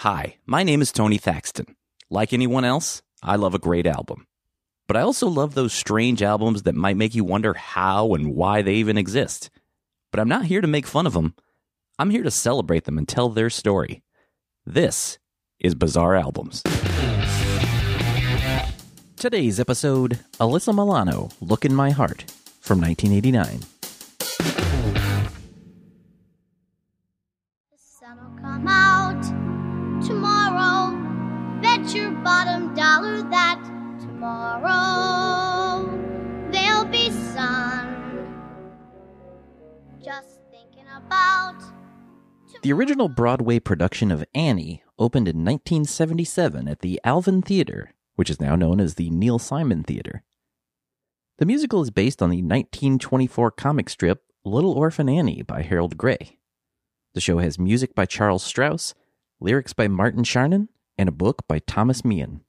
Hi, my name is Tony Thaxton. Like anyone else, I love a great album. But I also love those strange albums that might make you wonder how and why they even exist. But I'm not here to make fun of them. I'm here to celebrate them and tell their story. This is Bizarre Albums. Today's episode Alyssa Milano, Look in My Heart, from 1989. The sun'll come out. Your bottom dollar that tomorrow there'll be sun. Just thinking about. The original Broadway production of Annie opened in 1977 at the Alvin Theater, which is now known as the Neil Simon Theater. The musical is based on the 1924 comic strip Little Orphan Annie by Harold Gray. The show has music by Charles Strouse, lyrics by Martin Charnin, and a book by Thomas Meehan.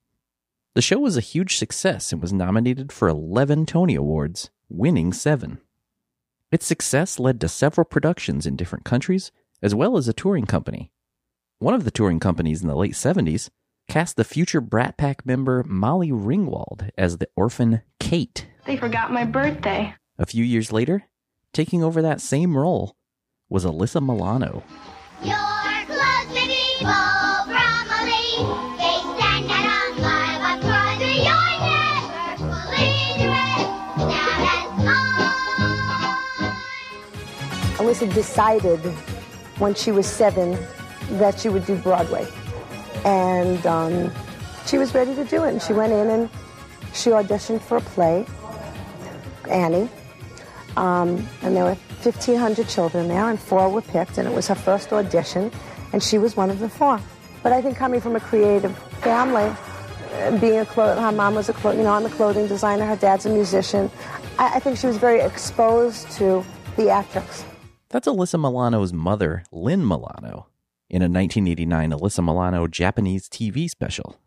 The show was a huge success and was nominated for 11 Tony Awards, winning seven. Its success led to several productions in different countries, as well as a touring company. One of the touring companies in the late 70s cast the future Brat Pack member Molly Ringwald as the orphan Kate. They forgot my birthday. A few years later, taking over that same role was Alyssa Milano. Your clothes may Alyssa decided when she was seven that she would do Broadway. And um, she was ready to do it. And she went in and she auditioned for a play, Annie. Um, and there were 1,500 children there, and four were picked, and it was her first audition, and she was one of the four. But I think coming from a creative family, uh, being a clo- her mom was a clo- you know I'm a clothing designer, her dad's a musician. I, I think she was very exposed to theatrics. That's Alyssa Milano's mother, Lynn Milano, in a 1989 Alyssa Milano Japanese TV special.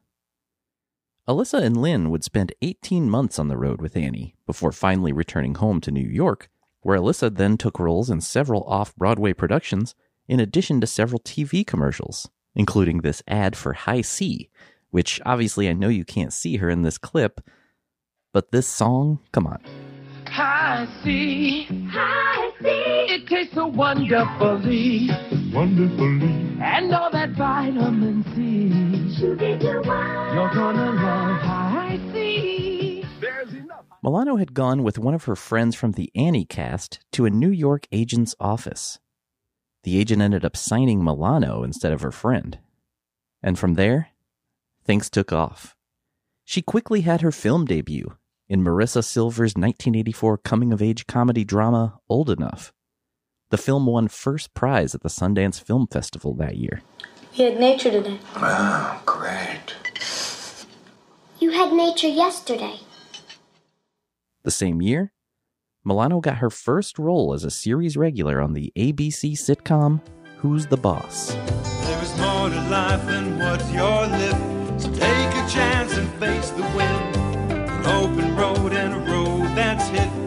Alyssa and Lynn would spend 18 months on the road with Annie before finally returning home to New York, where Alyssa then took roles in several off Broadway productions, in addition to several TV commercials, including this ad for Hi-C, which obviously I know you can't see her in this clip, but this song, come on. I see I see. it tastes so wonderfully, wonderfully. and all that vitamin C. Shooby doo wah. You're gonna love I see. Milano had gone with one of her friends from the Annie cast to a New York agent's office. The agent ended up signing Milano instead of her friend. And from there, things took off. She quickly had her film debut in Marisa Silver's 1984 coming of age comedy drama Old Enough. The film won first prize at the Sundance Film Festival that year. We had nature today. Oh, great. You had nature yesterday. The same year, Milano got her first role as a series regular on the ABC sitcom Who's the Boss? There is more to life than what's your lip. So take a chance and face the wind. Open road and a road that's hit.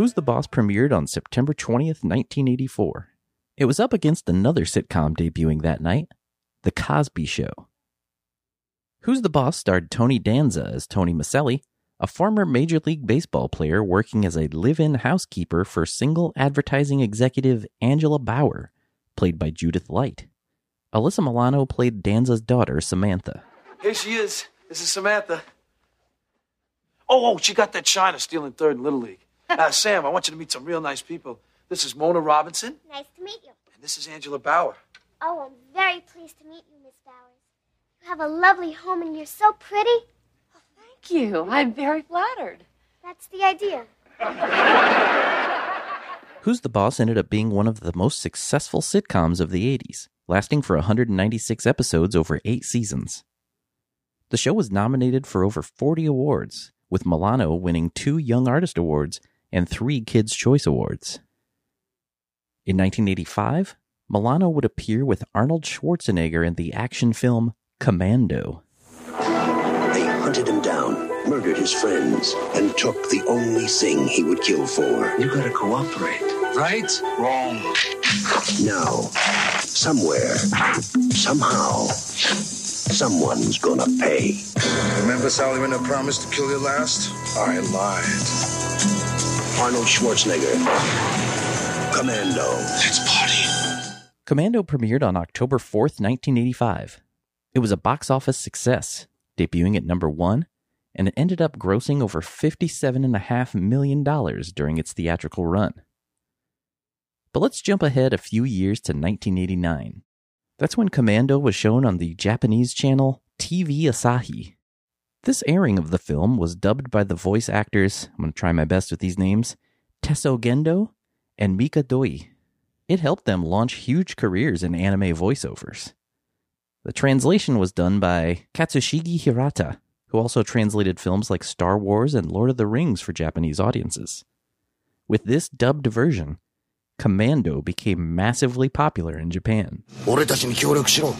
Who's the Boss premiered on September 20th, 1984. It was up against another sitcom debuting that night, The Cosby Show. Who's the Boss starred Tony Danza as Tony Micelli, a former Major League Baseball player working as a live in housekeeper for single advertising executive Angela Bower, played by Judith Light. Alyssa Milano played Danza's daughter, Samantha. Here she is. This is Samantha. Oh, oh, she got that shiner stealing third in Little League. Uh, Sam, I want you to meet some real nice people. This is Mona Robinson, Nice to meet you. and this is Angela Bower. Oh, I'm very pleased to meet you, Miss Bowers. You have a lovely home and you're so pretty. Oh, thank you. I'm very flattered. That's the idea. Who's the Boss ended up being one of the most successful sitcoms of the 80s, lasting for 196 episodes over eight seasons. The show was nominated for over 40 awards, with Milano winning two Young Artist Awards and three Kids' Choice Awards. In 1985, Milano would appear with Arnold Schwarzenegger in the action film Commando. They hunted him down, murdered his friends, and took the only thing he would kill for. You gotta cooperate. Right? Wrong. Now, somewhere, somehow, someone's gonna pay. Remember Sally when I promised to kill you last? I lied. Arnold Schwarzenegger. Commando. Let's party. Commando premiered on October 4th, 1985. It was a box office success, debuting at number one, and it ended up grossing over $57.5 million during its theatrical run. But let's jump ahead a few years to 1989. That's when Commando was shown on the Japanese channel TV Asahi. This airing of the film was dubbed by the voice actors, I'm going to try my best with these names, Tesso Gendo and Mika Doi. It helped them launch huge careers in anime voiceovers. The translation was done by Katsushige Hirata, who also translated films like Star Wars and Lord of the Rings for Japanese audiences. With this dubbed version, Commando became massively popular in Japan. 俺たちに協力しろ。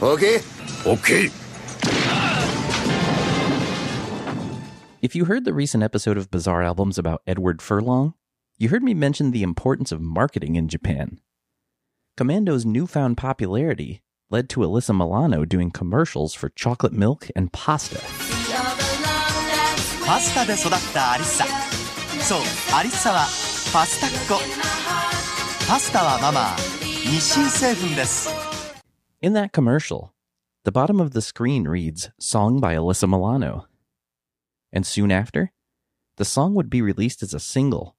OK? OK! If you heard the recent episode of Bizarre Albums about Edward Furlong, you heard me mention the importance of marketing in Japan. Commando's newfound popularity led to Alyssa Milano doing commercials for chocolate milk and pasta. パスタで育ったアリッサそうアリッサはパスタっ子 In that commercial, the bottom of the screen reads Song by Alyssa Milano. And soon after, the song would be released as a single,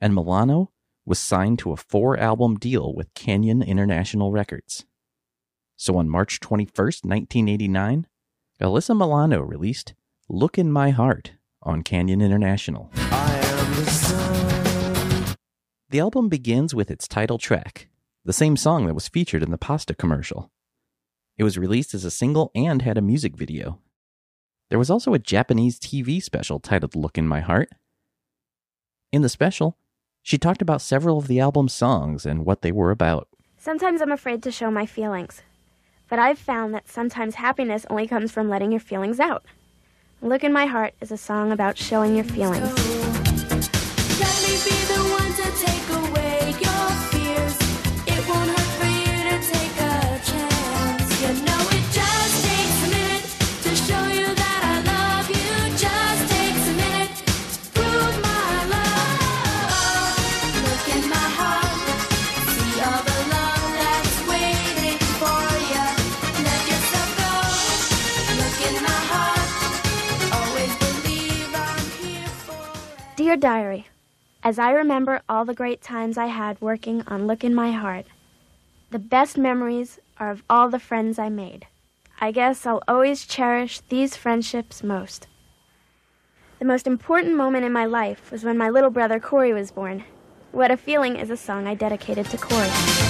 and Milano was signed to a four album deal with Canyon International Records. So on March 21st, 1989, Alyssa Milano released Look in My Heart on Canyon International. The album begins with its title track, the same song that was featured in the pasta commercial. It was released as a single and had a music video. There was also a Japanese TV special titled Look in My Heart. In the special, she talked about several of the album's songs and what they were about. Sometimes I'm afraid to show my feelings. But I've found that sometimes happiness only comes from letting your feelings out. Look in My Heart is a song about showing your feelings. Dear Diary, as I remember all the great times I had working on Look in My Heart, the best memories are of all the friends I made. I guess I'll always cherish these friendships most. The most important moment in my life was when my little brother Corey was born. What a Feeling is a song I dedicated to Corey.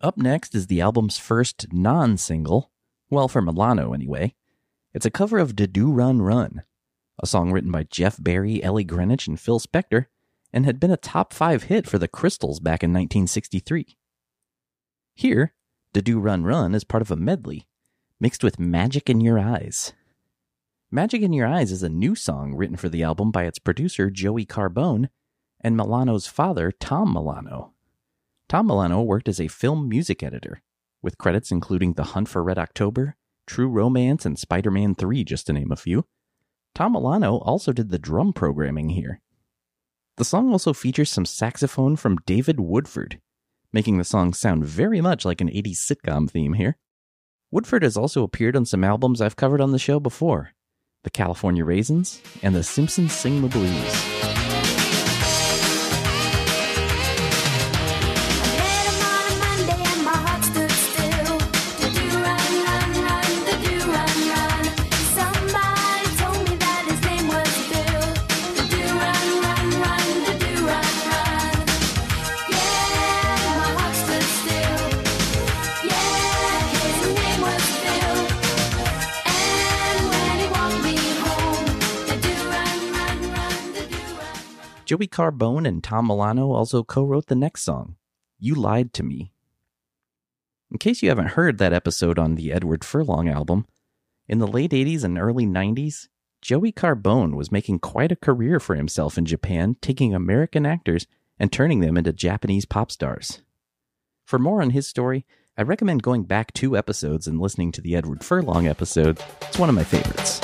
Up next is the album's first non single, well, for Milano anyway. It's a cover of Da Do Run Run, a song written by Jeff Barry, Ellie Greenwich, and Phil Spector, and had been a top five hit for the Crystals back in 1963. Here, Da Do Run Run is part of a medley mixed with Magic in Your Eyes. Magic in Your Eyes is a new song written for the album by its producer Joey Carbone and Milano's father, Tom Milano. Tom Milano worked as a film music editor, with credits including The Hunt for Red October, True Romance, and Spider Man 3, just to name a few. Tom Milano also did the drum programming here. The song also features some saxophone from David Woodford, making the song sound very much like an 80s sitcom theme here. Woodford has also appeared on some albums I've covered on the show before The California Raisins and The Simpsons Sing the Blues. Joey Carbone and Tom Milano also co wrote the next song, You Lied to Me. In case you haven't heard that episode on the Edward Furlong album, in the late 80s and early 90s, Joey Carbone was making quite a career for himself in Japan, taking American actors and turning them into Japanese pop stars. For more on his story, I recommend going back two episodes and listening to the Edward Furlong episode. It's one of my favorites.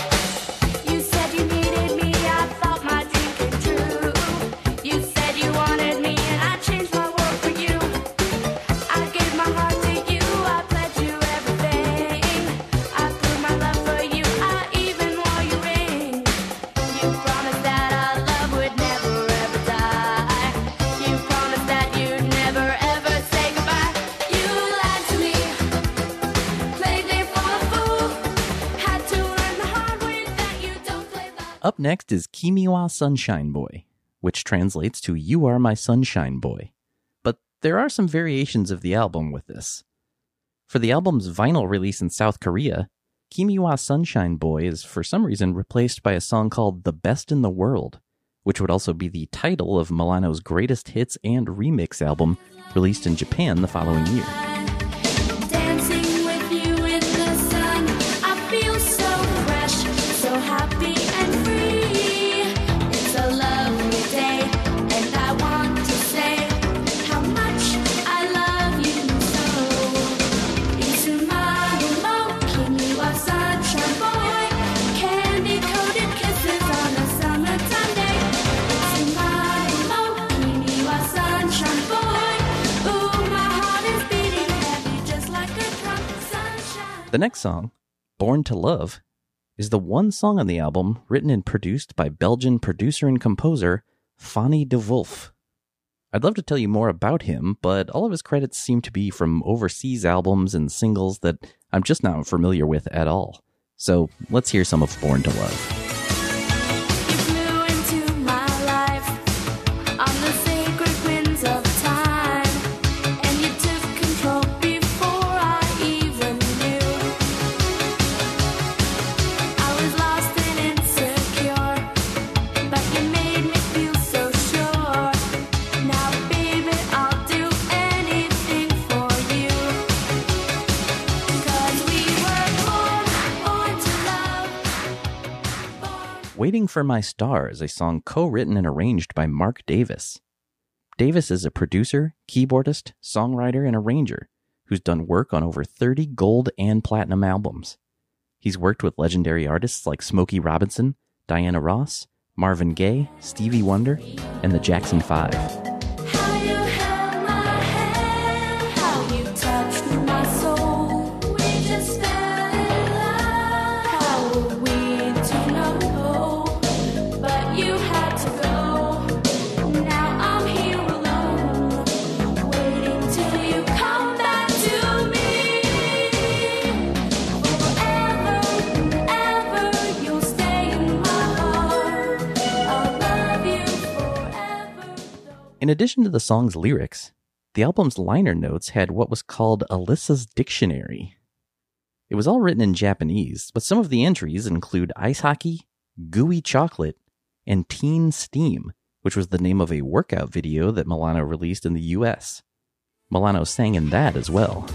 Next is Kimiwa Sunshine Boy, which translates to You Are My Sunshine Boy. But there are some variations of the album with this. For the album's vinyl release in South Korea, Kimiwa Sunshine Boy is for some reason replaced by a song called The Best in the World, which would also be the title of Milano's greatest hits and remix album released in Japan the following year. The next song, Born to Love, is the one song on the album written and produced by Belgian producer and composer Fonny de Wulf. I'd love to tell you more about him, but all of his credits seem to be from overseas albums and singles that I'm just not familiar with at all. So let's hear some of Born to Love. Waiting for My Star is a song co written and arranged by Mark Davis. Davis is a producer, keyboardist, songwriter, and arranger who's done work on over 30 gold and platinum albums. He's worked with legendary artists like Smokey Robinson, Diana Ross, Marvin Gaye, Stevie Wonder, and the Jackson 5. In addition to the song's lyrics, the album's liner notes had what was called Alyssa's Dictionary. It was all written in Japanese, but some of the entries include ice hockey, gooey chocolate, and teen steam, which was the name of a workout video that Milano released in the US. Milano sang in that as well.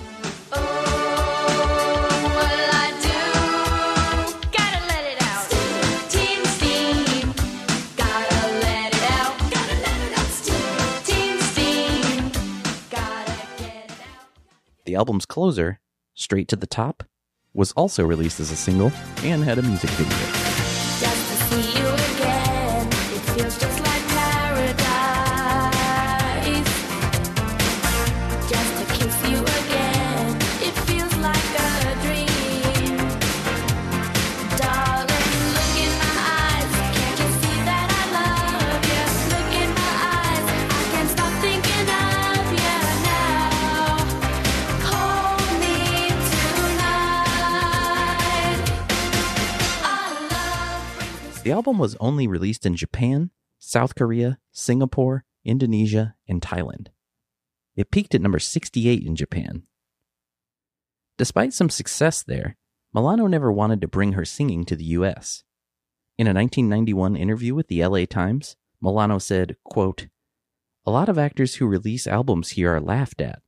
Album's closer, Straight to the Top, was also released as a single and had a music video. Album was only released in Japan, South Korea, Singapore, Indonesia, and Thailand. It peaked at number 68 in Japan. Despite some success there, Milano never wanted to bring her singing to the US. In a 1991 interview with the LA Times, Milano said, quote, A lot of actors who release albums here are laughed at.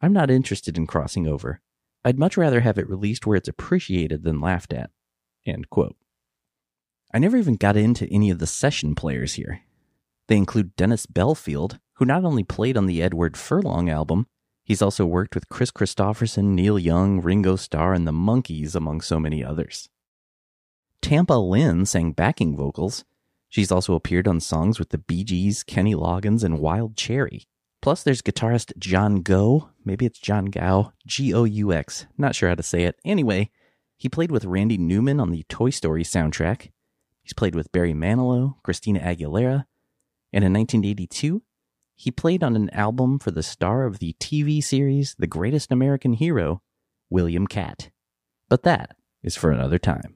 I'm not interested in crossing over. I'd much rather have it released where it's appreciated than laughed at. End quote. I never even got into any of the session players here. They include Dennis Belfield, who not only played on the Edward Furlong album, he's also worked with Kris Kristofferson, Neil Young, Ringo Starr, and the Monkees, among so many others. Tampa Lann sang backing vocals. She's also appeared on songs with the Bee Gees, Kenny Loggins, and Wild Cherry. Plus, there's guitarist John Go, maybe it's John Gao, G O U X, not sure how to say it. Anyway, he played with Randy Newman on the Toy Story soundtrack. He's played with Barry Manilow, Christina Aguilera, and in 1982, he played on an album for the star of the TV series The Greatest American Hero, William Katt. But that is for another time.